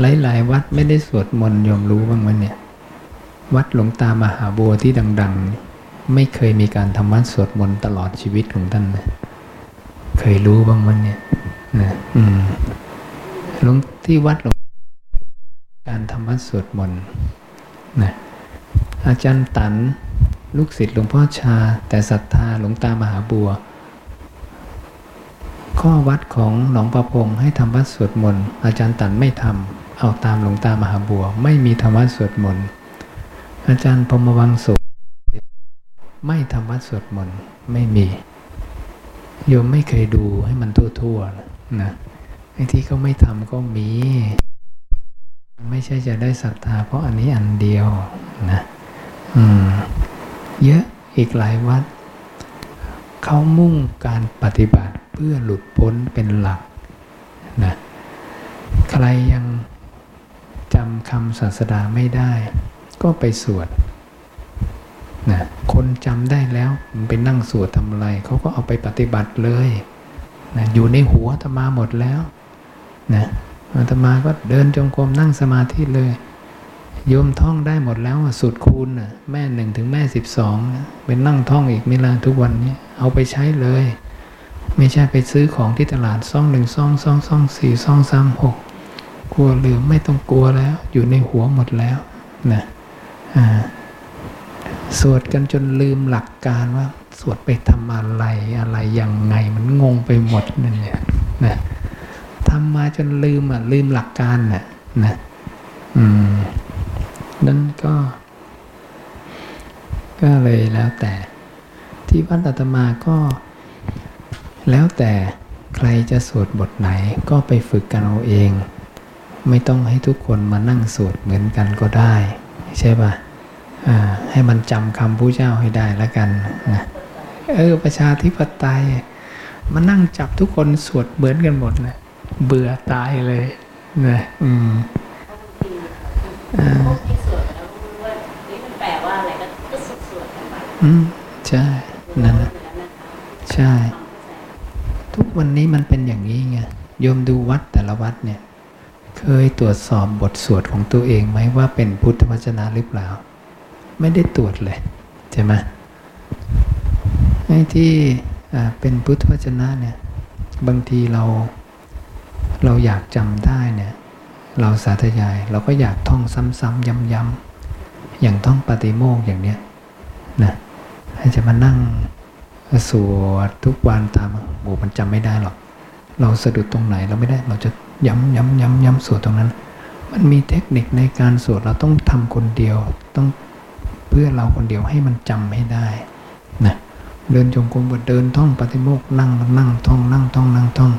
หลายๆ วัดไม่ได้สวดมนต์โยมรู้บ้างไหมเนี่ย วัดหลวงตามหาบัวที่ดัง ๆ ไม่เคยมีการทำวัดสวดมนต์ตลอดชีวิตของท่านเลยเคยรู้บ้างไหมเนี่ยนะอืมหลวงที่วัดหลวงการทำวัดสวดมนต์นะอาจารย์ตันลูกศิษย์หลวงพ่อชา แต่ศรัทธาหลวงตามหาบัว ข้อวัดของหลวงประพงศ์ให้ทำวัดสวดมนต์อาจารย์ตันไม่ทำ เอาตามหลวงตามหาบัว ไม่มีธรรมวัดสวดมนต์อาจารย์พรมวังสุขไม่ทำวัดสวดมนต์ไม่มีโยมไม่เคยดูให้มันทั่วๆนะไอ้ที่เขาไม่ทำก็มี ไม่ใช่จะได้ศรัทธาเพราะอันนี้อันเดียวนะอืมเยอะอีกหลายวัดเขามุ่งการปฏิบัติเพื่อหลุดพ้นเป็นหลักนะใครยัง จำคำศาสดาไม่ได้ ก็ไปสวดนะคนจำได้แล้วมันไปนั่งสวดทำอะไรเขาก็เอาไปปฏิบัติเลยนะอยู่ในหัวธรรมาหมดแล้วนะอาตมาก็เดินจงกรมนั่งสมาธิเลยโยมท่องได้หมดแล้วสุดคูณน่ะแม่หนึ่งถึงแม่สิบสองเป็นนั่งท่องอีกไม่ละทุกวันนี้เอาไปใช้เลย ไม่ใช่ไปซื้อของที่ตลาดซ่องหนึ่งซ่องซ่องซ่องสี่ซ่องสามหก กลัวลืมไม่ต้องกลัวแล้ว อยู่ในหัวหมดแล้วนะอ่าสวดกันจนลืมหลักการว่า สวดไปทำอะไรอะไรยังไงมันงงไปหมดนั่นเนี่ยนะทำมาจนลืมอะลืมหลักการน่ะนะอืมนั่นก็ ก็เลยแล้วแต่ ที่วัดอาตมาก็ แล้วแต่ใครจะสวดบทไหนก็ไปฝึกกันเอาเอง ไม่ต้องให้ทุกคนมานั่งสวดเหมือนกันก็ได้ ใช่ป่ะให้มันจำคำผู้เจ้าให้ได้แล้วกันนะเออประชาธิปไตยมานั่งจับทุกคนสวดเหมือนกันหมดนะเบื่อตายเลยนะอืมอืมใช่นั่นนะใช่ ทุกวันนี้มันเป็นอย่างนี้ไงโยมดูวัดแต่ละวัดเนี่ย เคยตรวจสอบบทสวดของตัวเองไหมว่าเป็นพุทธวจนะหรือเปล่า ไม่ได้ตรวจเลยใช่ไหมไอ้ที่เป็นพุทธวจนะเนี่ยบางทีเราเราอยากจำได้เนี่ยเราสาธยายเราก็อยากท่องซ้ำๆย้ำๆอย่างท่องปฏิโมกอย่างเนี้ยนะให้จะมานั่งสวดทุกวันตามโอ้มันจำไม่ได้หรอก เราสะดุดตรงไหนเราไม่ได้เราจะ ย้ำย้ำย้ำย้ำสวดตรงนั้น มันมีเทคนิคในการสวดเราต้องทำคนเดียว ต้องเพื่อเราคนเดียวให้มันจำให้ได้นะเดินจงกรมเดินท่องปฏิโมกนั่งนั่งท่องนั่งท่องนั่งท่อง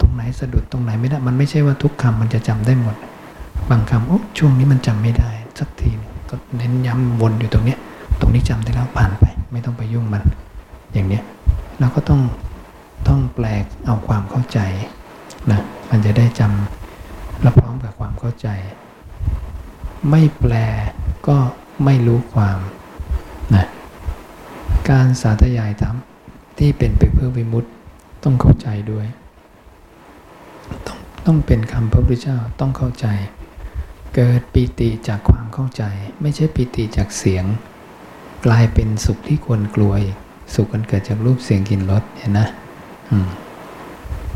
ตรงไหนสะดุดตรงไหนไม่ได้ มันไม่ใช่ว่าทุกคำมันจะจำได้หมด บางคำโอ้ช่วงนี้มันจำไม่ได้ สักทีก็เน้นย้ำวนอยู่ตรงเนี้ยตรงนี้จำได้แล้วผ่านไป ไม่ต้องไปยุ่งมัน อย่างเนี้ยเราก็ต้องต้องแปลกเอาความเข้าใจนะ มันจะได้จำและพร้อมกับความเข้าใจ ไม่แปลก็ไม่รู้ความนะการสาธยายธรรมที่เป็นไปเพื่อวิมุตติต้องเข้าใจด้วย ต้องต้องเป็นคำพระพุทธเจ้าต้องเข้าใจ เกิดปีติจากความเข้าใจ ไม่ใช่ปีติจากเสียง กลายเป็นสุขที่ควรกลัวอีกสุขกันเกิดจากรูปเสียงกลิ่นรสเห็นนะ อืม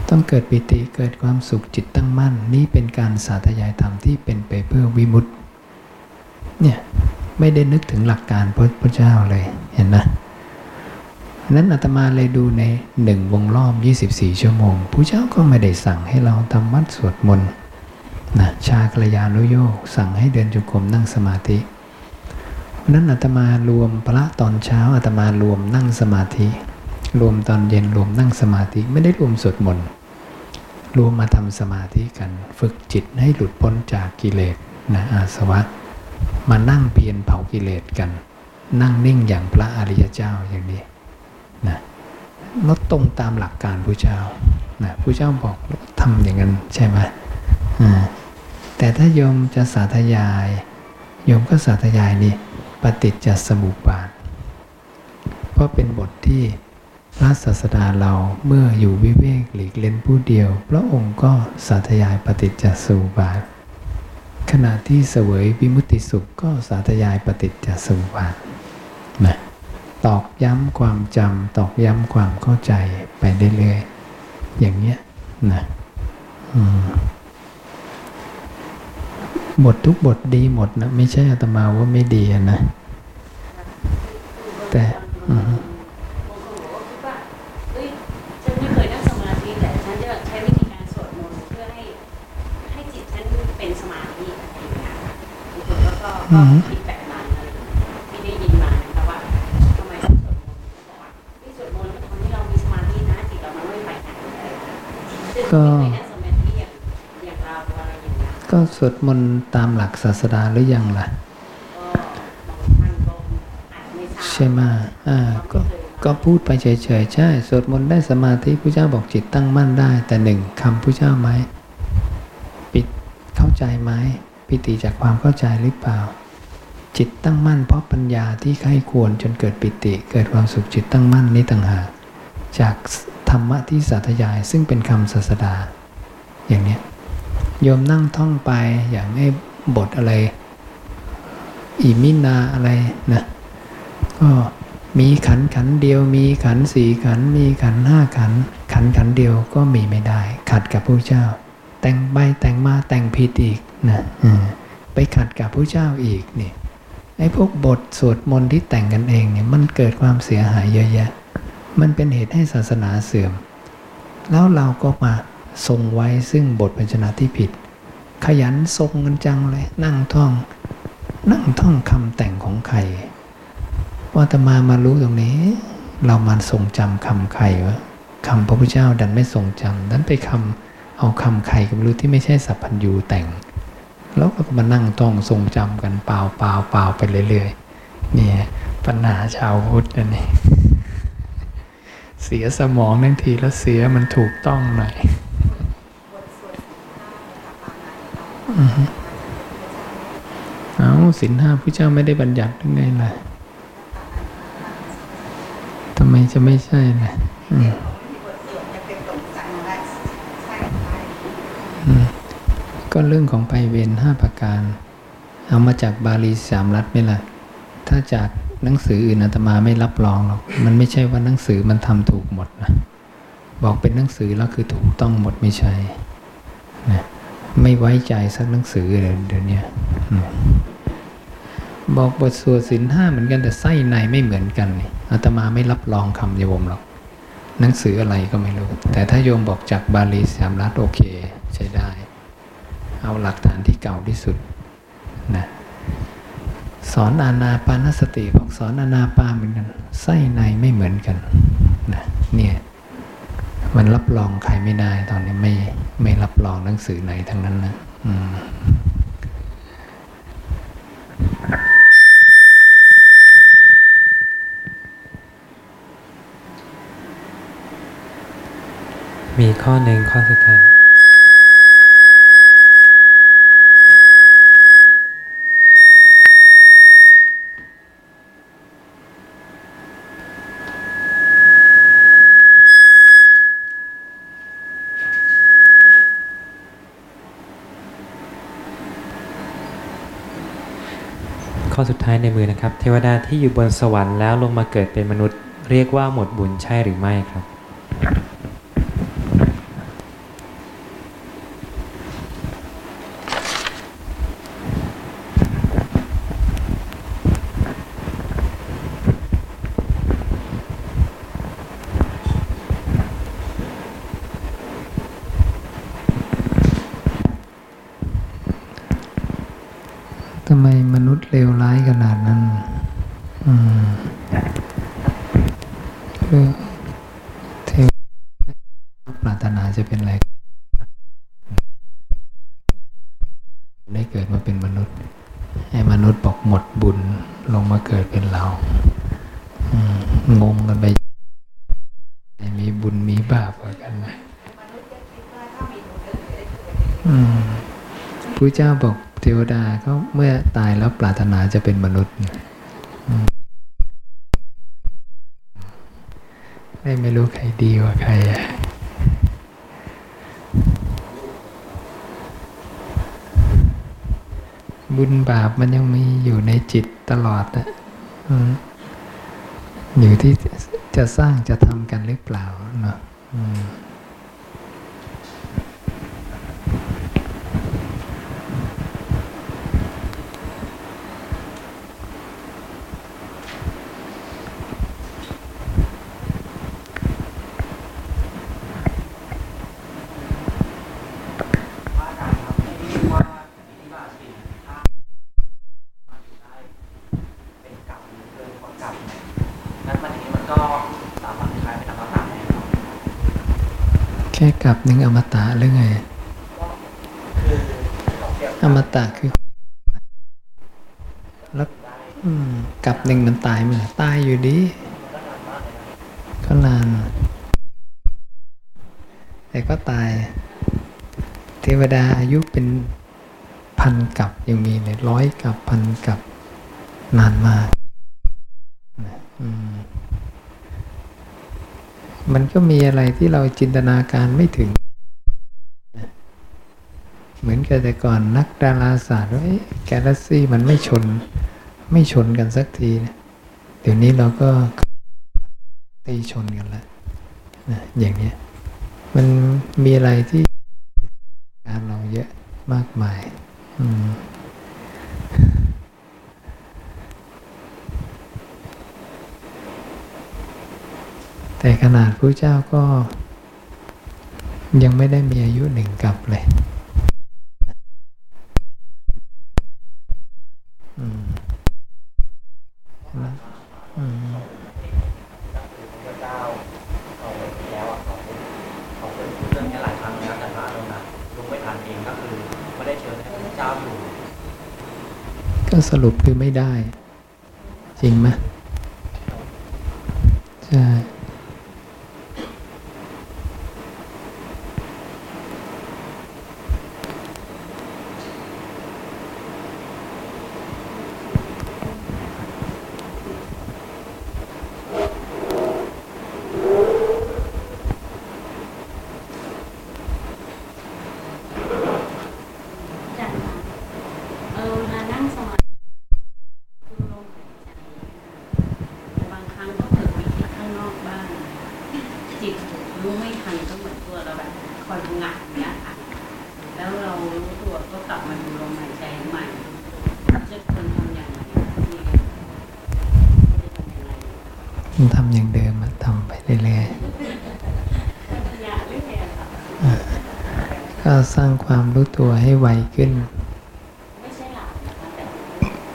ต้องเกิดปิติเกิดความสุขจิตตั้งมั่น นี่เป็นการสาธยายธรรมที่เป็นไปเพื่อวิมุตติเนี่ยไม่ได้นึกถึงหลักการพระพุทธเจ้าเลยเห็นนะนั้นอาตมาเลยดูในหนึ่งวงรอบ 24 ชั่วโมงพระเจ้าก็ไม่ได้สั่งให้เราทำวัดสวดมนต์นะชาคลยานุโยกสั่งให้เดินจุกรมนั่งสมาธินั้นอาตมารวมพระตอนเช้าอาตมารวมนั่งสมาธิ รวมตอนเย็นรวมนั่งสมาธิไม่ได้รวมสวดมนต์รวมมาทำสมาธิกัน ฝึกจิตให้หลุดพ้นจากกิเลสนะอาสวะ มานั่งเพียรเผากิเลสกัน นั่งนิ่งอย่างพระอริยเจ้าอย่างนี้นะลดตรงตามหลักการพระเจ้านะพระเจ้าบอกทำอย่างนั้นใช่ไหมแต่ถ้าโยมจะสาธยายโยมก็สาธยายนี่ปฏิจจสมุปบาทเพราะเป็นบทที่ พระศาสดาเราเมื่ออยู่วิเวกหลีกเล่นผู้เดียว พระองค์ก็สาธยายปฏิจจสุบาท ขณะที่เสวยวิมุติสุขก็สาธยายปฏิจจสุบาทนะตอกย้ำความจำตอกย้ำความเข้าใจไปเรื่อยๆอย่างเนี้ยนะบททุกบทดีหมดนะ ไม่ใช่อาตมาว่าไม่ดีนะ แต่อืม ก็คิดแบบนั้นที่ได้ยินมานะคะว่าทำไมต้องสวดมนต์บอกว่าที่สวดมนต์มันทำให้เรามีสมาธินะจิตเรามันไม่ไปไหนเลยก็อย่างเราอะไรอย่างเงี้ยก็สวดมนต์ตามหลักศาสดาหรือยังล่ะใช่ไหมอ่าก็ก็พูดไปเฉยๆ ใช่ สวดมนต์ได้สมาธิพระเจ้าบอกจิตตั้งมั่นได้ แต่หนึ่งคำพระเจ้าไหม ปิดเข้าใจไหม ปิติจากความเข้าใจหรือเปล่า จิตตั้งมั่นเพราะปัญญาที่ใครควรจนเกิดปิติ เกิดความสุขจิตตั้งมั่นนี้ต่างหากจากธรรมะที่สาธยายซึ่งเป็นคำศาสดา อย่างนี้โยมนั่งท่องไปอย่างไอ้บทอะไร อิมินาอะไรนะก็มีขันขันเดียว มีขันสี่ขันมีขันห้าขัน ขันขันเดียวก็มีไม่ได้ ขัดกับพระเจ้า แต่งใบแต่งมาแต่งผิดอีกนะไปขัดกับพระเจ้าอีกนี่ ไอ้พวกบทสวดมนต์ที่แต่งกันเองเนี่ยมันเกิดความเสียหายเยอะแยะ มันเป็นเหตุให้ศาสนาเสื่อม แล้วเราก็มาทรงไว้ซึ่งบทพัญชนะที่ผิด ขยันทรงกันจังเลยนั่งท่อง นั่งท่องคำแต่งของใครว่าตมามารู้ตรงนี้ เรามาทรงจำคำใครวะคำพระพุทธเจ้าดันไม่ทรงจำดันไปคำเอาคำใครก็ไม่รู้ที่ไม่ใช่สัพพัญญูแต่ง แล้วก็มานั่งต้องทรงจำกันเปล่าเปล่าเปล่าไปเรื่อยๆนี่ปัญหาชาวพุทธนี่เสียสมองนั่นทีแล้วเสียมันถูกต้องหน่อยเอาสินห้าพระเจ้าไม่ได้บัญญัติยังไงล่ะทำไมจะไม่ใช่ล่ะอืม ก็เรื่องของไปเวรห้าประการ เอามาจากบาลีสามรัฐไหมล่ะถ้าจากหนังสืออื่นอาตมาไม่รับรองหรอก มันไม่ใช่ว่าหนังสือมันทำถูกหมดนะ บอกเป็นหนังสือแล้วคือถูกต้องหมดไม่ใช่นะไม่ไว้ใจสักหนังสือเลยเดี๋ยวนี้บอกบทสวดสินห้าเหมือนกันแต่ไส้ในไม่เหมือนกันนี่อาตมาไม่รับรองคำโยมหรอก หนังสืออะไรก็ไม่รู้ แต่ถ้าโยมบอกจากบาลีสามรัฐโอเค ใช้ได้ เอาหลักฐานที่เก่าที่สุดนะสอนอานาปานสติบอกสอนอานาปาเหมือนกันไส้ในไม่เหมือนกันนะเนี่ยมันรับรองใครไม่ได้ตอนนี้ไม่ไม่รับรองหนังสือไหนทั้งนั้นนะมีข้อหนึ่งข้อสุดท้าย ข้อสุดท้ายในมือนะครับ เทวดาที่อยู่บนสวรรค์แล้วลงมาเกิดเป็นมนุษย์ เรียกว่าหมดบุญใช่หรือไม่ครับ ตัณหาจะเป็นอะไรได้เกิดมาเป็นมนุษย์ไอ้มนุษย์บอกหมดบุญลงมาเกิดเป็นเรางงกันไปมีบุญมีบาปกันนะผู้เจ้าบอกเทวดาก็เมื่อตายแล้วปรารถนาจะเป็นมนุษย์ไม่ไม่รู้ใครดีกว่าใครอะ บุญบาปมันยังมีอยู่ในจิตตลอดอะอืมอยู่ที่จะสร้างจะทำกันหรือเปล่าเนาะอืม ว่าการครับไม่ได้ว่าอิทธิบาทสี่ถ้ามันได้เป็นกรรมเกินกว่ากรรม นั้นมันนี้มันก็สามารถคลายเป็นอมตะได้ครับแค่กลับหนึ่งอมตะหรือไงอมตะคือแล้วกลับหนึ่งมันตายมั้ยตายอยู่ดีก็นานมากเลยนะก็นานแต่ก็ตาย เทวดาอายุเป็นพันกับยังมีเลยร้อยกับพันกับนานมากนะอืม มันก็มีอะไรที่เราจินตนาการไม่ถึง เหมือนกับแต่ก่อนนักดาราศาสตร์ว่าแกลเล็กซี่มันไม่ชน ไม่ชนกันสักทีนะเดี๋ยวนี้เราก็ตีชนกันแล้วนะอย่างเนี้ยมันมีอะไรที่การเราเยอะมากมาย อืม แต่ขนาดพระเจ้าก็ยังไม่ได้มีอายุหนึ่งกับเลยอืมนะอืมก็คือพระเจ้าเอาไว้ที่อะเขาเขาเคยพูดเรื่องนี้หลายครั้งแล้วแต่พระเรานะลุกไม่ทันเองก็คือไม่ได้เชิญให้พระเจ้าอยู่ ก็สรุปคือไม่ได้ จริงไหมใช่ จากเออเวลานั่งสมาธิดูลมหายใจแต่บางครั้งก็เกิดไปคิดข้างนอกบ้าง จิตรู้ไม่ทันก็เหมือนตัวเราแบบคอยงักอย่างเนี้ยค่ะ แล้วเรารู้ตัวก็กลับมาดูลมหายใจใหม่ จะควรทำอย่างไรดีจะทำอย่างไร มันทำอย่างเดิมอะทำไปเรื่อย อย่าเรื่อยๆค่ะ ๆ ก็สร้างความรู้ตัวให้ไวขึ้นไม่ใช่หลับนะคะแต่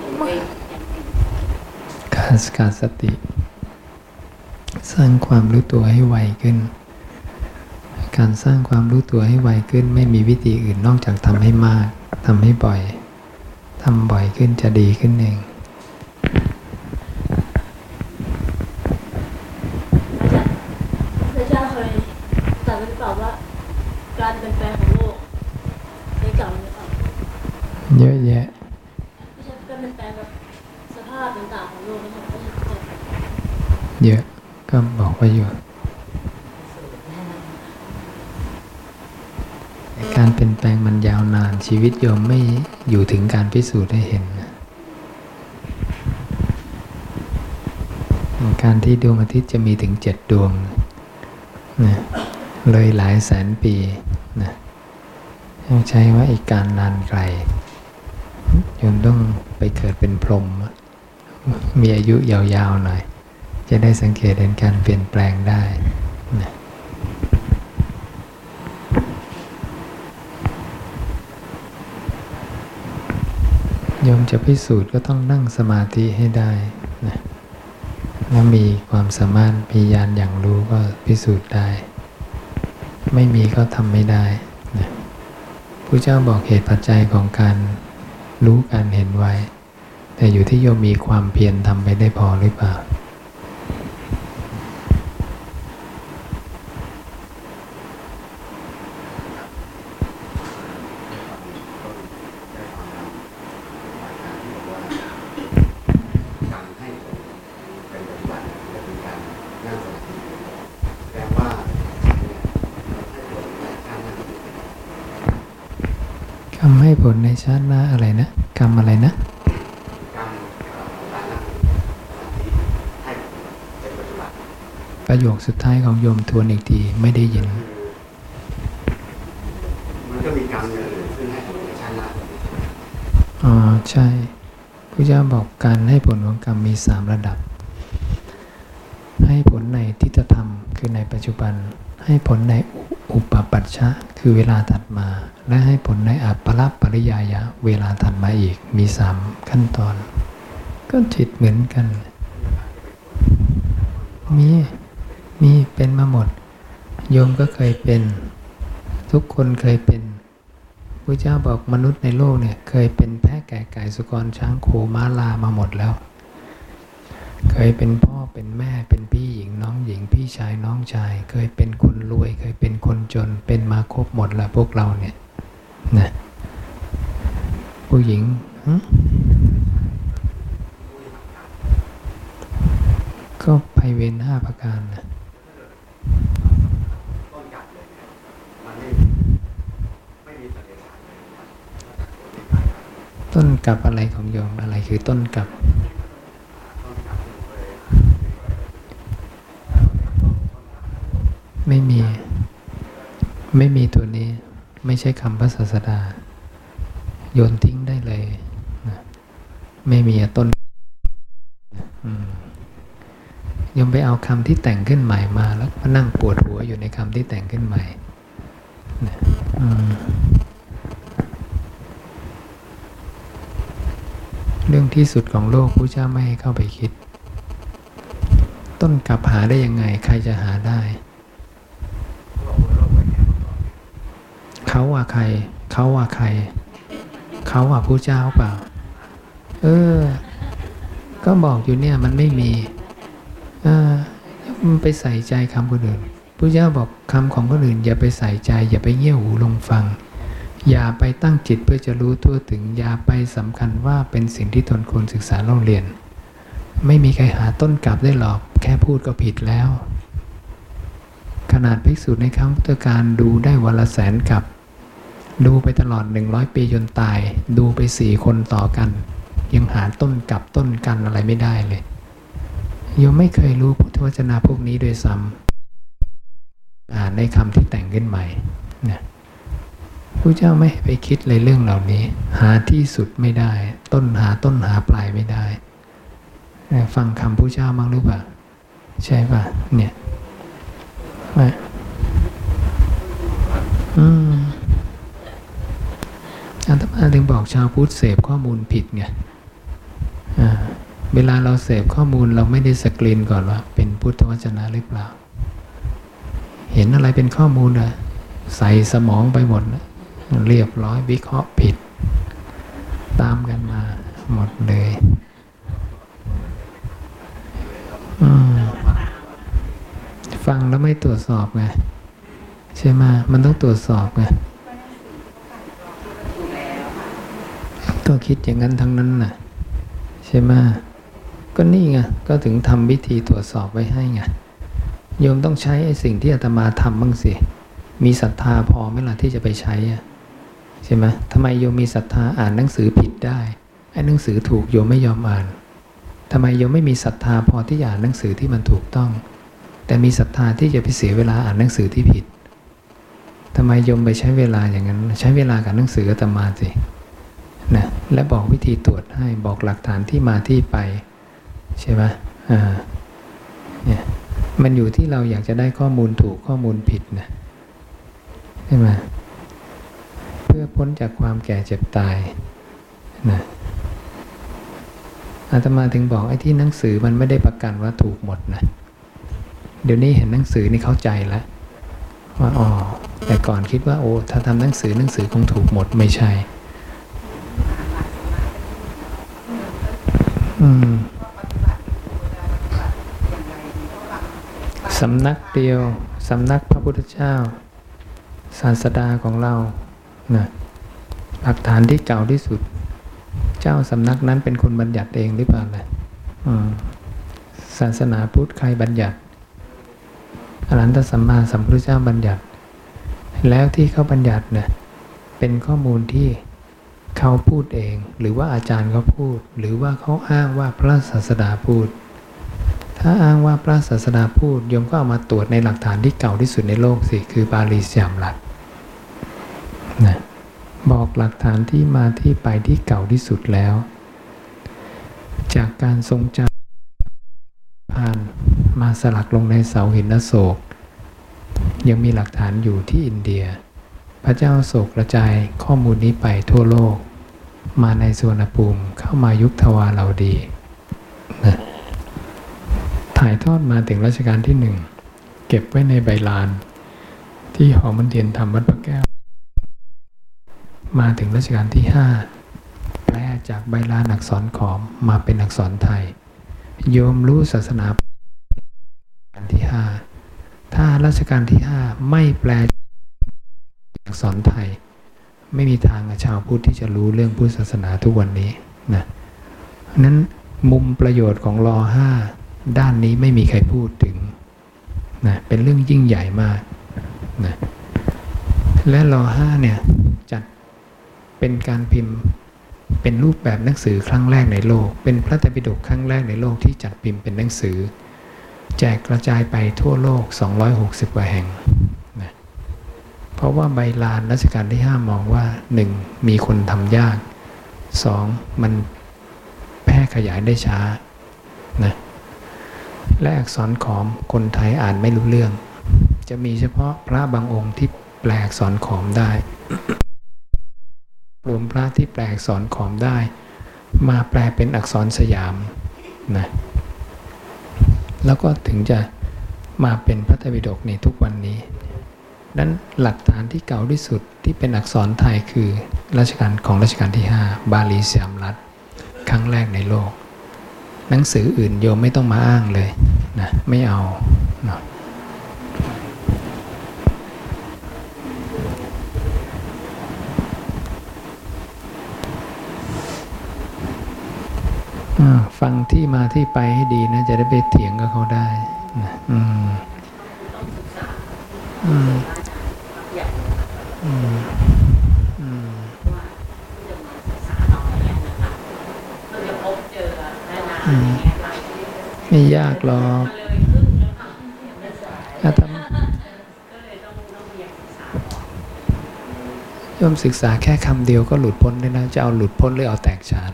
ยังเป็นยังเป็นการสกัดสติ สร้างความรู้ตัวให้ไวขึ้น การสร้างความรู้ตัวให้ไวขึ้น ไม่มีวิธีอื่นนอกจากทำให้มากทำให้บ่อยทำบ่อยขึ้นจะดีขึ้นเอง พระเจ้าเคยตรัสไว้หรือเปล่าว่า การเปลี่ยนแปลงของโลกในเก่าหรือเปล่า เยอะแยะ ไม่ใช่การเปลี่ยนแปลงแบบสภาพต่างๆของโลกนะครับไม่ใช่แต่ เยอะก็บอกว่าอยู่แต่การเปลี่ยนแปลงมันยาวนานชีวิต โยมไม่อยู่ถึงการพิสูจน์ให้เห็น การที่ดวงอาทิตย์จะมีถึงเจ็ดดวงนะเลยหลายแสนปีนะต้องใช้ว่าอีกการนานไกลโยมต้องไปเกิดเป็นพรหมมีอายุยาวๆหน่อย จะได้สังเกตเห็นการเปลี่ยนแปลงได้นะ โยมจะพิสูจน์ก็ต้องนั่งสมาธิให้ได้นะแล้วมีความสามารถมียานอย่างรู้ก็พิสูจน์ได้ ไม่มีก็ทำไม่ได้นะพระเจ้าบอกเหตุปัจจัยของการรู้การเห็นไว้ แต่อยู่ที่โยมมีความเพียรทำไปได้พอหรือเปล่าทำให้ ผลในชาติหน้าอะไรนะกรรมอะไรนะ กรรมการนั่งให้เป็นปัจจุบัน ประโยคสุดท้ายของโยมทวนอีกทีไม่ได้ยิน มันก็มีกรรมอย่างอื่นซึ่งให้ผลในชาติหน้าอ๋อใช่พระเจ้าบอกการให้ผลของกรรมมีสามระดับ ให้ผลในทิฏฐธรรมคือในปัจจุบัน ให้ผลในอุปปัชชะคือเวลาถัดมา และให้ผลในอัปปละปริยายะ เวลาถัดมาอีกมีสามขั้นตอน ก็จิตเหมือนกัน มี มีเป็นมาหมด โยมก็เคยเป็น ทุกคนเคยเป็นพระเจ้าบอกมนุษย์ในโลกเนี่ยเคยเป็นแพะแก่ไก่สุกรช้างโคม้าลามาหมดแล้ว เคยเป็นพ่อเป็นแม่เป็นพี่หญิงน้องหญิงพี่ชายน้องชาย เคยเป็นคนรวย เคยเป็นคนจนเป็นมาครบหมดแล้วพวกเราเนี่ยนะผู้หญิงก็ไปเวนห้าประการนะ ต้นกัดเลยเนี่ยมันไม่ไม่มีสัญญาณเลยต้นกับอะไรของโยมอะไรคือต้นกับไม่มี ไม่มีตัวนี้ ไม่ใช่คำพระศาสดา โยนทิ้งได้เลยนะไม่มีต้น อืม ยมไปเอาคำที่แต่งขึ้นใหม่มา แล้วมานั่งปวดหัวอยู่ในคำที่แต่งขึ้นใหม่เรื่องที่สุดของโลกพระเจ้าไม่ให้เข้าไปคิด ต้นกลับหาได้ยังไง ใครจะหาได้ เขาว่าใคร เขาว่าใคร เขาว่าผู้เจ้าเปล่า เออ ก็บอกอยู่เนี่ยมันไม่มี ไปใส่ใจคำคนอื่นผู้เจ้าบอกคำของคนอื่น อย่าไปใส่ใจ อย่าไปเงี่ยวหูลงฟัง อย่าไปตั้งจิตเพื่อจะรู้ทั่วถึง อย่าไปสำคัญว่าเป็นสิ่งที่ตนควรศึกษาเล่าเรียน ไม่มีใครหาต้นกลับได้หรอก แค่พูดก็ผิดแล้ว ขนาดภิกษุในครั้งพุทธกาลดูได้วันละแสนกับ ดูไปตลอด 100 ปีจนตาย ดูไปสี่คนต่อกัน ยังหาต้นกลับต้นกันอะไรไม่ได้เลย โยมไม่เคยรู้พุทธวจนะพวกนี้โดยซ้ำอ่านในคำที่แต่งขึ้นใหม่นะพระเจ้าไม่ให้ไปคิดเลยเรื่องเหล่านี้ หาที่สุดไม่ได้ ต้นหาต้นหาปลายไม่ได้ ฟังคำพระเจ้ามั้งหรือเปล่าใช่ป่ะเนี่ยว่อืมอาตมาถึงบอกชาวพุทธเสพข้อมูลผิดไงอ่า เวลาเราเสพข้อมูลเราไม่ได้สกรีนก่อนว่าเป็นพุทธวจนะหรือเปล่า เห็นอะไรเป็นข้อมูลอะใส่สมองไปหมดนะเรียบร้อยวิเคราะห์ผิด ตามกันมาหมดเลยฟังแล้วไม่ตรวจสอบไงใช่ไหมมันต้องตรวจสอบไงก็คิดอย่างนั้นทั้งนั้นน่ะ ใช่ไหม ก็นี่ไงก็ถึงทำวิธีตรวจสอบไว้ให้ไงโยมต้องใช้ไอ้สิ่งที่อาตมาทำบ้างสิ มีศรัทธาพอไหมล่ะที่จะไปใช้อะใช่ไหมทำไมโยมมีศรัทธาอ่านหนังสือผิดได้ไอ้หนังสือถูกโยมไม่ยอมอ่านทำไมโยมไม่มีศรัทธาพอที่จะอ่านหนังสือที่มันถูกต้อง แต่มีศรัทธาที่จะไปเสียเวลาอ่านหนังสือที่ผิดทำไมโยมไปใช้เวลาอย่างนั้น ใช้เวลากับหนังสืออาตมาสินะและบอกวิธีตรวจให้บอกหลักฐานที่มาที่ไป ใช่ไหมอ่าเนี่ยมันอยู่ที่เราอยากจะได้ข้อมูลถูกข้อมูลผิดนะใช่ไหมเพื่อพ้นจากความแก่เจ็บตายนะอาตมาถึงบอกไอ้ที่หนังสือมันไม่ได้ประกันว่าถูกหมดนะเดี๋ยวนี้เห็นหนังสือนี่เข้าใจแล้วว่าอ๋อแต่ก่อนคิดว่าโอ้ถ้าทำหนังสือหนังสือคงถูกหมดไม่ใช่ อืม สำนักเดียว สำนักพระพุทธเจ้า ศาสดาของเรานะหลักฐานที่เก่าที่สุด เจ้าสำนักนั้นเป็นคนบัญญัติเองหรือเปล่าล่ะศาสนาพุทธใครบัญญัติอรหันตสัมมาสัมพุทธเจ้าบัญญัติ แล้วที่เขาบัญญัติเนี่ยเป็นข้อมูลที่เขาพูดเอง หรือว่าอาจารย์เขาพูด หรือว่าเขาอ้างว่าพระศาสดาพูด ถ้าอ้างว่าพระศาสดาพูดโยมก็เอามาตรวจในหลักฐานที่เก่าที่สุดในโลกสิ คือบาลีสยามรัฐนะบอกหลักฐานที่มาที่ไปที่เก่าที่สุดแล้ว จากการทรงจำผ่านมาสลักลงในเสาหินอโศก ยังมีหลักฐานอยู่ที่อินเดีย พระเจ้าโศกกระจายข้อมูลนี้ไปทั่วโลก มาในสวนภูมิเข้ามายุคทวารเราดีนะ ถ่ายทอดมาถึงรัชกาลที่หนึ่ง เก็บไว้ในใบลาน ที่หอมันเทียนธรรมวัดพระแก้ว มาถึงรัชกาลที่ห้าแปลจากใบลานอักษรขอมมาเป็นอักษรไทย โยมรู้ศาสนากาลที่ห้าถ้ารัชกาลที่ห้าไม่แปลอักษรไทย ไม่มีทางชาวพุทธที่จะรู้เรื่องพุทธศาสนาทุกวันนี้นะนั้นมุมประโยชน์ของรอห้า ด้านนี้ไม่มีใครพูดถึงนะเป็นเรื่องยิ่งใหญ่มากนะและรอห้าเนี่ยจัดเป็นการพิมพ์เป็นรูปแบบหนังสือครั้งแรกในโลก เป็นพระไตรปิฎกครั้งแรกในโลกที่จัดพิมพ์เป็นหนังสือ แจกกระจายไปทั่วโลก 260กว่าแห่งนะเพราะว่าใบลานรัชกาลที่ 5 มองว่า 1. มีคนทำยาก 2. มันแพร่ขยายได้ช้านะ และอักษรขอมคนไทยอ่านไม่รู้เรื่อง จะมีเฉพาะพระบางองค์ที่แปลอักษรขอมได้ รวมพระที่แปลอักษรขอมได้ มาแปลเป็นอักษรสยามนะแล้วก็ถึงจะมาเป็นพระไตรปิฎกในทุกวันนี้นั้นหลักฐานที่เก่าที่สุดที่เป็นอักษรไทยคือรัชกาลของรัชกาลที่ 5 บาลีสยามรัฐ ครั้งแรกในโลก หนังสืออื่นโยมไม่ต้องมาอ้างเลยนะไม่เอานะอ่าฟังที่มาที่ไปให้ดีนะ จะได้ไปเถียงกับเขาได้นะอืมอืมอืมอืม ว่าที่จะมาศึกษาเราเนี่ยนะคะเพื่อจะพบเจอและนานอย่างเงี้ยค่ะ ไม่ยากหรอกมันเลยครึ่งแล้วค่ะไม่สายอาตมาก็เลยต้องต้องเรียนศึกษาก่อมศึกษาแค่คำเดียวก็หลุดพ้นได้นะจะเอาหลุดพ้นหรือเอาแตกฉาน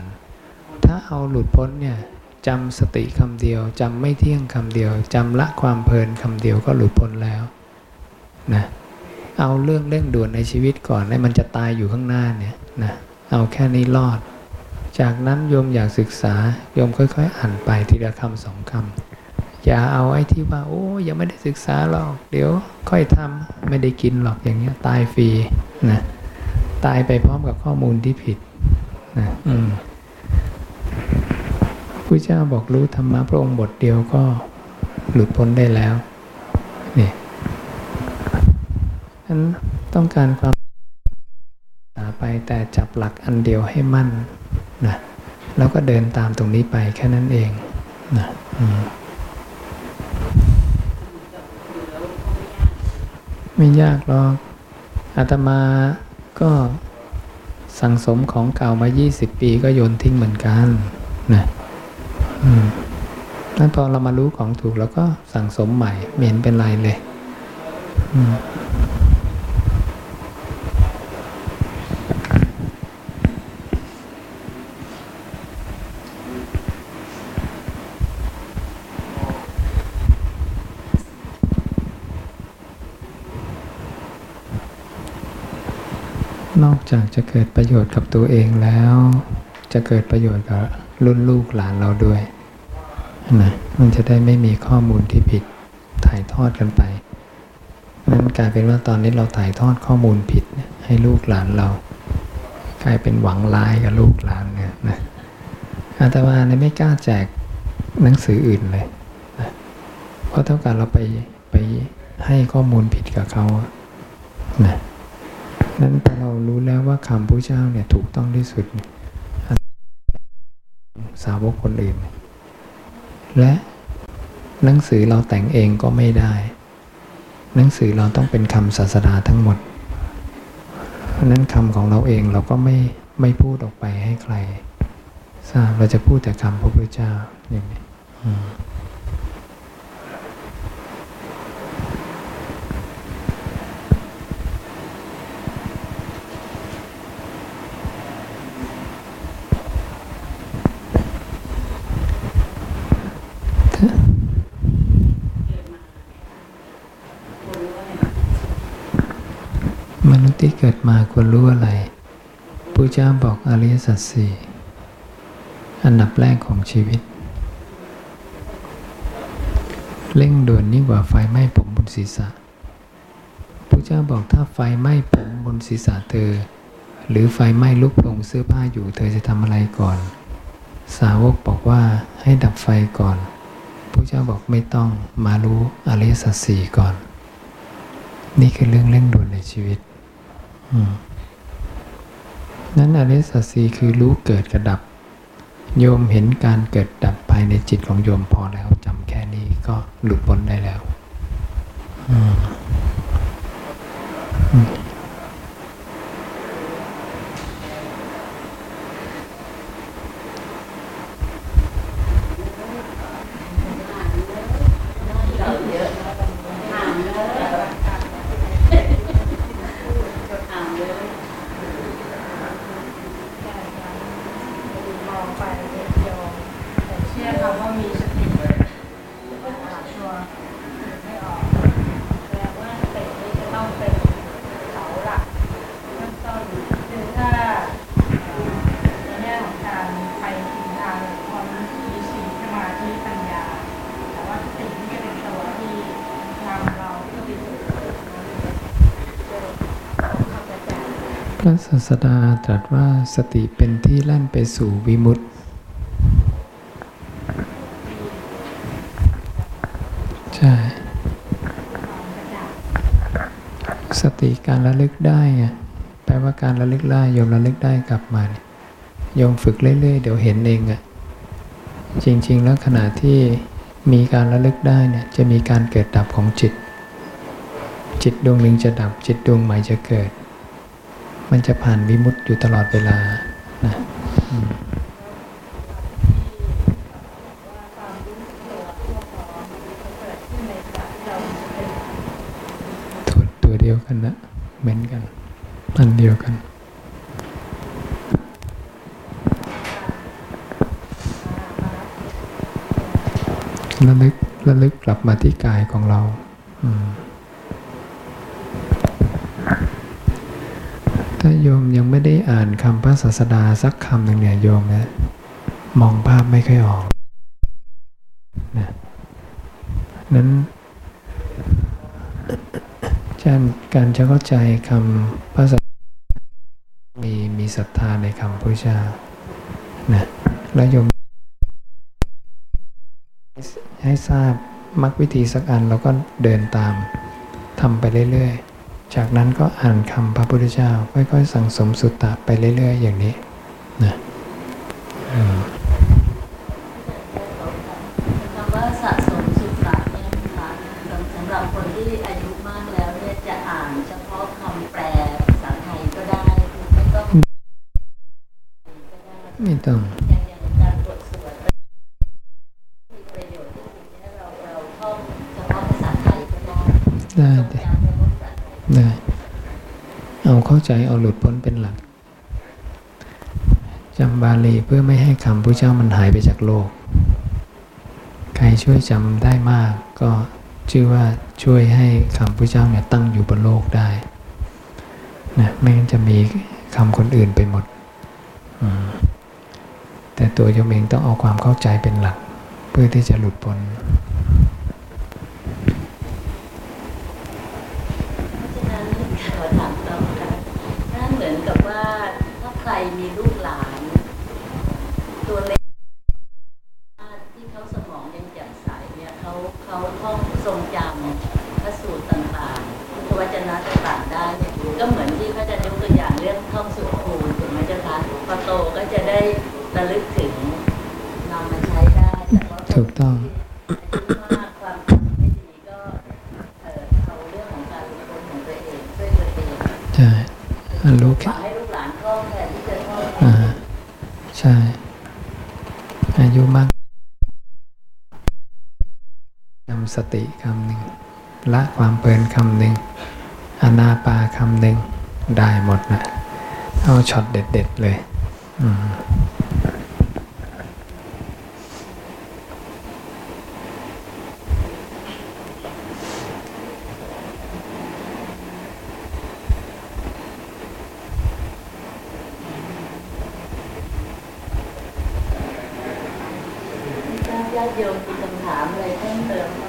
ถ้าเอาหลุดพ้นเนี่ยจำสติคำเดียวจำไม่เที่ยงคำเดียวจำละความเพลินคำเดียวก็หลุดพ้นแล้วนะเอาเรื่องเร่งด่วนในชีวิตก่อนให้มันจะตายอยู่ข้างหน้าเนี่ยนะเอาแค่นี้รอด จากนั้นโยมอยากศึกษาโยมค่อยๆ อ่านไปทีละคำสองคำอย่าเอาไอ้ที่ว่า โอ้ยังไม่ได้ศึกษาหรอก เดี๋ยวค่อยทำไม่ได้กินหรอกอย่างเงี้ย ตายฟรีนะตายไปพร้อมกับข้อมูลที่ผิดนะอืมพระเจ้าบอกรู้ธรรมะพระองค์บทเดียวก็หลุดพ้นได้แล้วนี่นั้นต้องการความตาไปแต่จับหลักอันเดียวให้มั่น นะแล้วก็เดินตามตรงนี้ไปแค่นั้นเองนะมไม่ยากหรอกอาตมาก็สั่งสมของเก่ามา 20 ปีก็โยนทิ้งเหมือนกันนะอืมนั้นพอเรามารู้ของถูกแล้วก็สั่งสมใหม่ไม่เห็นเป็นไรเลย อืม จากจะเกิดประโยชน์กับตัวเองแล้ว จะเกิดประโยชน์กับรุ่นลูกหลานเราด้วยนะมันจะได้ไม่มีข้อมูลที่ผิดถ่ายทอดกันไปนั้นกลายเป็นว่าตอนนี้เราถ่ายทอดข้อมูลผิดให้ลูกหลานเรา กลายเป็นหวังร้ายกับลูกหลานเนี่ยนะอาตมาเนี่ยไม่กล้าแจกหนังสืออื่นเลยนะเพราะเท่ากับเราไปไปให้ข้อมูลผิดกับเขานะ นั้นพอเรารู้แล้วว่าคำพระเจ้าเนี่ยถูกต้องที่สุดสาวกคนอื่น และหนังสือเราแต่งเองก็ไม่ได้ หนังสือเราต้องเป็นคำศาสดาทั้งหมด เพราะฉะนั้นคำของเราเองเราก็ไม่ไม่พูดออกไปให้ใครทราบเราจะพูดแต่คำพระพุทธเจ้าอย่างนี้อืม มนุษย์ที่ เกิดมาควรรู้อะไรพระเจ้าบอกอริยสัจสี่อันดับแรกของชีวิต เร่งด่วนยิ่งกว่าไฟไหม้ผมบนศีรษะพระเจ้าบอกถ้าไฟไหม้ผมบนศีรษะเธอ หรือไฟไหม้ลุกโผงเสื้อผ้าอยู่เธอจะทำอะไรก่อน สาวกบอกว่าให้ดับไฟก่อนพระเจ้าบอกไม่ต้องมารู้อริยสัจสี่ก่อน นี่คือเรื่องเร่งด่วนในชีวิต นั้นอริสัสีคือรู้เกิดกระดับ โยมเห็นการเกิดดับภายในจิตของโยมพอแล้วจำแค่นี้ก็หลุดพ้นได้แล้ว อืมอืม เราเยอะถามเลยถามเลย มองไปเดียวแต่เชื่อคำว่ามีสติชัวร์ไม่ออกแปลว่าสตินี่จะต้องเป็นเสาหลักเริ่มต้นคือถ้าเอ่อในแง่ของการไปถึงทางความมีสีสมาธิปัญญา แต่ว่าสตินี่จะเป็นตัวที่นำเราเข้าไปสู่ความกระจ่าง พระ ศาสดาตรัสว่าสติเป็นที่แล่นไปสู่วิมุตติ ใช่ สติการระลึกได้ไงแปลว่าการระลึกได้โยมระลึกได้กลับมายโยมฝึกเรื่อยๆ เดี๋ยวเห็นเองอะจริง ๆ แล้วขณะที่มีการระลึกได้เนี่ยจะมีการเกิดดับของจิต จิตดวงหนึ่งจะดับจิตดวงใหม่จะเกิด มันจะผ่านวิมุตติอยู่ตลอดเวลานะตัวตัวเดียวกันนะเหมือนกันอันเดียวกันระลึกระลึกกลับมาที่กายของเรา อืม ถ้าโยมยังไม่ได้อ่านคำพระศาสดาสักคำหนึ่งเนี่ยโยมนะมองภาพไม่ค่อยออกนะนั้นการการจะเข้าใจคำพระศาสดามีมีศรัทธาในคำพระเจ้านะแล้วโยมให้ทราบมรรควิธีสักอันแล้วก็เดินตามทำไปเรื่อยๆ จากนั้นก็อ่านคำพระพุทธเจ้าค่อยๆ สั่งสมสุตตะไปเรื่อย ๆ อย่างนี้นะอืม คำว่าสะสมสุขะเนี่ยนะคะสำหรับคนที่อายุมากแล้วเนี่ยจะอ่านเฉพาะคำแปลภาษาไทยก็ได้คือไม่ต้อง ไม่ต้อง อย่างอย่างการบทสวดมีประโยชน์ที่สุดเนี่ยเราเราท่องเฉพาะภาษาไทยก็ได้ ได้ จง ได้ จำเฉพาะภาษาไทย ได้เอาเข้าใจเอาหลุดพ้นเป็นหลักจำบาลีเพื่อไม่ให้คำพระ เจ้ามันหายไปจากโลก ใครช่วยจำได้มากก็ชื่อว่าช่วยให้คำพระเจ้าเนี่ยตั้งอยู่บนโลกได้นะไม่งั้นจะมีคำคนอื่นไปหมด แต่ตัวโยมเองต้องเอาความเข้าใจเป็นหลัก เพื่อที่จะหลุดพ้นถ้าเหมือนกับว่าถ้าใครมีลูกหลาน ช็อตเด็ด ๆ เลยอืมญาติโยมมีคำถามอะไรเพิ่มเติม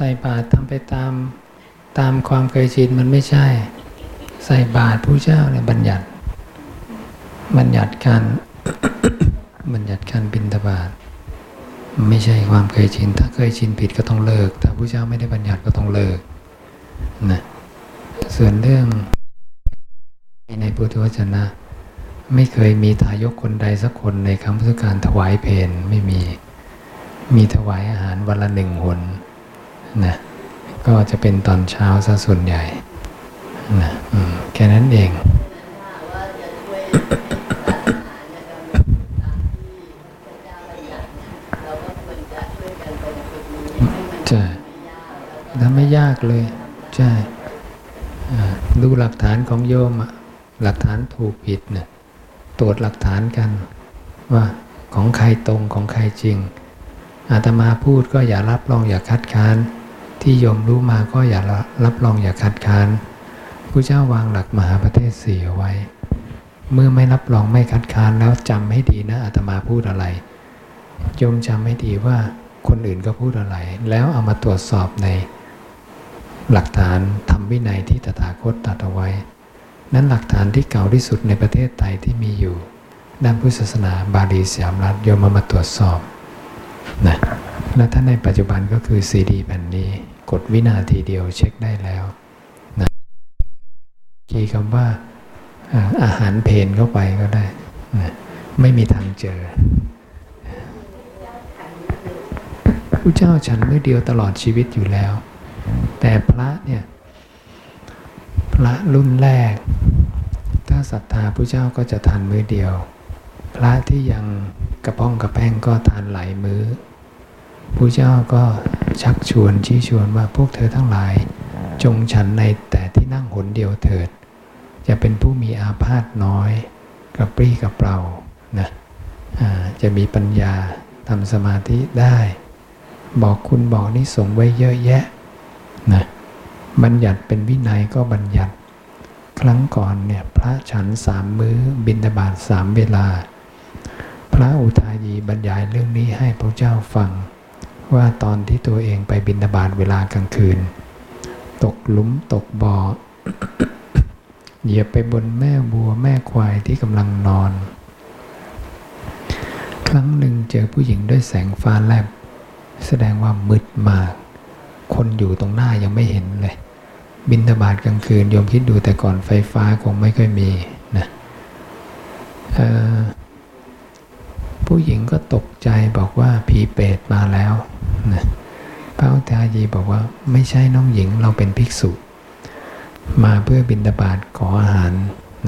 ใส่บาตรทำไปตามตามความเคยชินมันไม่ใช่ ใส่บาตรผู้เจ้าเนี่ยบัญญัติ บัญญัติการบัญญัติการบินตบาตไม่ใช่ความเคยชิน ถ้าเคยชินผิดก็ต้องเลิก ถ้าผู้เจ้าไม่ได้บัญญัติก็ต้องเลิกนะส่วนเรื่องในพุทธวจนะ ไม่เคยมีทายกคนใดสักคนในคำพุทธการถวายเพลไม่มี มีถวายอาหารวันละหนึ่งหน นะก็จะเป็นตอนเช้าซะส่วนใหญ่นะแค่นั้นเองจะช่วยให้ศาสนาเนี่ยดำเนินตามที่พระเจ้าบัญญัติเนี่ยเราก็ควรจะช่ถ้ากแล้วก็ทำไม่ยากเลย ใช่ดูหลักฐานของโยมอะหลักฐานถูกผิดเนี่ยตรวจหลักฐานกันว่าของใครตรงของใครจริง อาตมาพูดก็อย่ารับรองอย่าคัดค้าน ที่โยมรู้มาก็อย่ารับรองอย่าคัดค้านผู้เจ้าวางหลักมหาประเทศสี่เอาไว้ เมื่อไม่รับรองไม่คัดค้านแล้วจำให้ดีนะอาตมาพูดอะไรโยมจำให้ดีว่าคนอื่นก็พูดอะไร แล้วเอามาตรวจสอบในหลักฐานธรรมวินัยที่ตถาคตตรัสเอาไว้ นั้นหลักฐานที่เก่าที่สุดในประเทศไทยที่มีอยู่ ด้านพุทธศาสนาบาลีสยามรัฐโยมเอามาตรวจสอบนะและถ้าในปัจจุบันก็คือซีดีแผ่นนี้ กดวินาทีเดียวเช็คได้แล้วนะคีย์คำว่าอาหารเพนเข้าไปก็ได้นะไม่มีทางเจอผู้เจ้าฉันมื้อเดียวตลอดชีวิตอยู่แล้ว แต่พระเนี่ย พระรุ่นแรก ถ้าศรัทธาผู้เจ้าก็จะทานมื้อเดียว พระที่ยังกระป้องกระแป้งก็ทานหลายมื้อ ผู้เจ้าก็ชักชวนชี้ชวนว่าพวกเธอทั้งหลาย จงฉันในแต่ที่นั่งหนเดียวเถิด จะเป็นผู้มีอาพาธน้อย กระปรี้กระเปร่านะจะมีปัญญาทำสมาธิได้ บอกคุณบอกนิสงไว้เยอะแยะนะบัญญัติเป็นวินัยก็บัญญัติ ครั้งก่อนเนี่ยพระฉันสามมื้อบิณฑบาตสามเวลา พระอุทายีบรรยายเรื่องนี้ให้พระเจ้าฟัง ว่าตอนที่ตัวเองไปบิณฑบาตเวลากลางคืน ตกหลุมตกบ่อเหยียบไปบนแม่บัวแม่ควายที่กำลังนอน ครั้งหนึ่งเจอผู้หญิงด้วยแสงฟ้าแลบ แสดงว่ามืดมาก คนอยู่ตรงหน้ายังไม่เห็นเลย บินทบาทกลางคืนโยมคิดดูแต่ก่อนไฟฟ้าคงไม่ค่อยมีนะผู้หญิงก็ตกใจบอกว่าผีเปรตมาแล้ว นะพระอุทายีบอกว่าไม่ใช่น้องหญิงเราเป็นภิกษุ มาเพื่อบินทบาทขออาหาร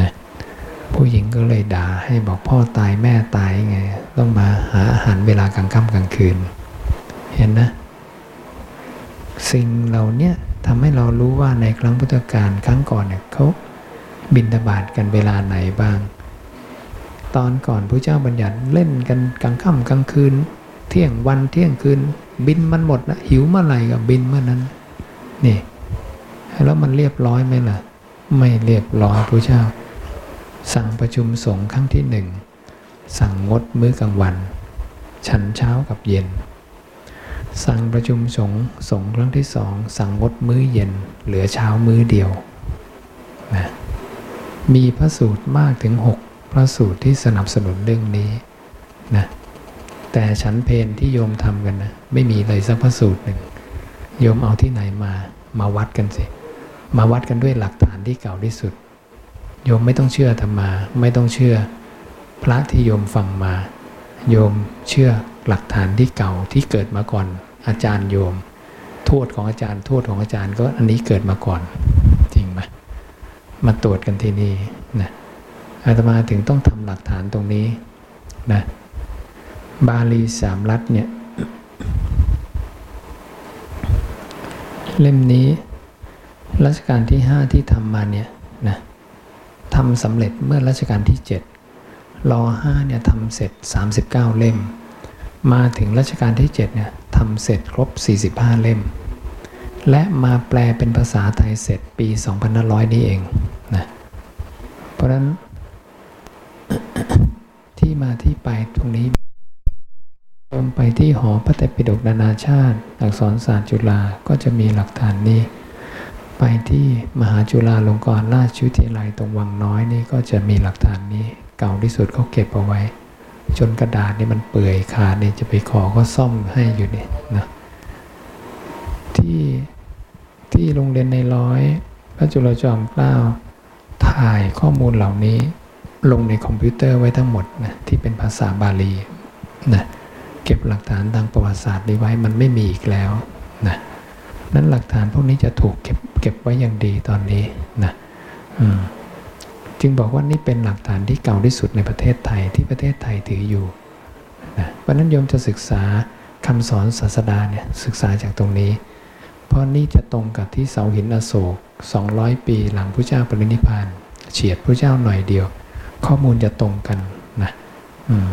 นะผู้หญิงก็เลยด่าให้บอกพ่อตายแม่ตายไง ต้องมาหาอาหารเวลากลางค่ำกลางคืน เห็นนะ สิ่งเหล่าเนี้ยทำให้เรารู้ว่าในครั้งพุทธกาลครั้งก่อนเนี่ยเขาบินทบาทกันเวลาไหนบ้าง ตอนก่อนพระเจ้าบัญญัติเล่นกันกลางค่ำกลางคืน เที่ยงวันเที่ยงคืน บินมันหมดนะหิวเมื่อไหร่ก็บินเมื่อนั้น นี่ แล้วมันเรียบร้อยไหมล่ะ ไม่เรียบร้อยพระเจ้า สั่งประชุมสงฆ์ครั้งที่หนึ่งสั่งงดมื้อกลางวัน ฉันเช้ากับเย็น สั่งประชุมสงฆ์สงฆ์ครั้งที่สองสั่งงดมื้อเย็น เหลือเช้ามื้อเดียวนะมีพระสูตรมากถึงหกพระสูตรที่สนับสนุนเรื่องนี้นะ แต่ฉันเพนที่โยมทำกันนะไม่มีเลยสักพระสูตรหนึ่งโยมเอาที่ไหนมามาวัดกันสิ มาวัดกันด้วยหลักฐานที่เก่าที่สุด โยมไม่ต้องเชื่อธรรมา ไม่ต้องเชื่อพระที่โยมฟังมา โยมเชื่อหลักฐานที่เก่าที่เกิดมาก่อนอาจารย์โยมโทษของอาจารย์โทษของอาจารย์ก็อันนี้เกิดมาก่อน จริงไหมมาตรวจกันที่นี่นะอาตมาถึงต้องทำหลักฐานตรงนี้นะ บาลีสามรัฐเนี่ย เล่มนี้รัชกาลที่ 5 ที่ทำมาเนี่ยนะทำสำเร็จเมื่อรัชกาลที่ 7รอ5เนี่ยทำเสร็จ 39 เล่ม มาถึงรัชกาลที่ 7 เนี่ยทำเสร็จครบ 45 เล่ม และมาแปลเป็นภาษาไทยเสร็จปี 2500 นี้เองนะเพราะฉะนั้นที่มาที่ไปตรงนี้ ลงไปที่หอพระไตรปิฎกนานาชาติ อักษรศาสตร์จุฬาก็จะมีหลักฐานนี้ ไปที่มหาจุฬาลงกรณราชวิทยาลัยตรงวังน้อยนี่ก็จะมีหลักฐานนี้ เก่าที่สุดเขาเก็บเอาไว้ จนกระดาษนี่มันเปื่อยขาดนี่จะไปขอก็ซ่อมให้อยู่นี่นะที่ที่โรงเรียนในร้อย พระจุลจอมเกล้าถ่ายข้อมูลเหล่านี้ลงในคอมพิวเตอร์ไว้ทั้งหมดนะที่เป็นภาษาบาลีนะ ก็บหลักฐานทางประวัติศาสตร์นี้ไว้มันไม่มีอีกแล้วนะนั้นหลักฐานพวกนี้จะถูกเก็บเก็บไว้อย่างดีตอนนี้นะจึงบอกว่านี่เป็นหลักฐานที่เก่าที่สุดในประเทศไทยที่ประเทศไทยถืออยู่นะเพราะนั้นโยมจะศึกษาคำสอนศาสดาเนี่ยศึกษาจากตรงนี้ เพราะนี่จะตรงกับที่เสาหินอโศก 200 ปีหลังพระเจ้าปรินิพพานเฉียดพระเจ้าหน่อยเดียว ข้อมูลจะตรงกันนะอืม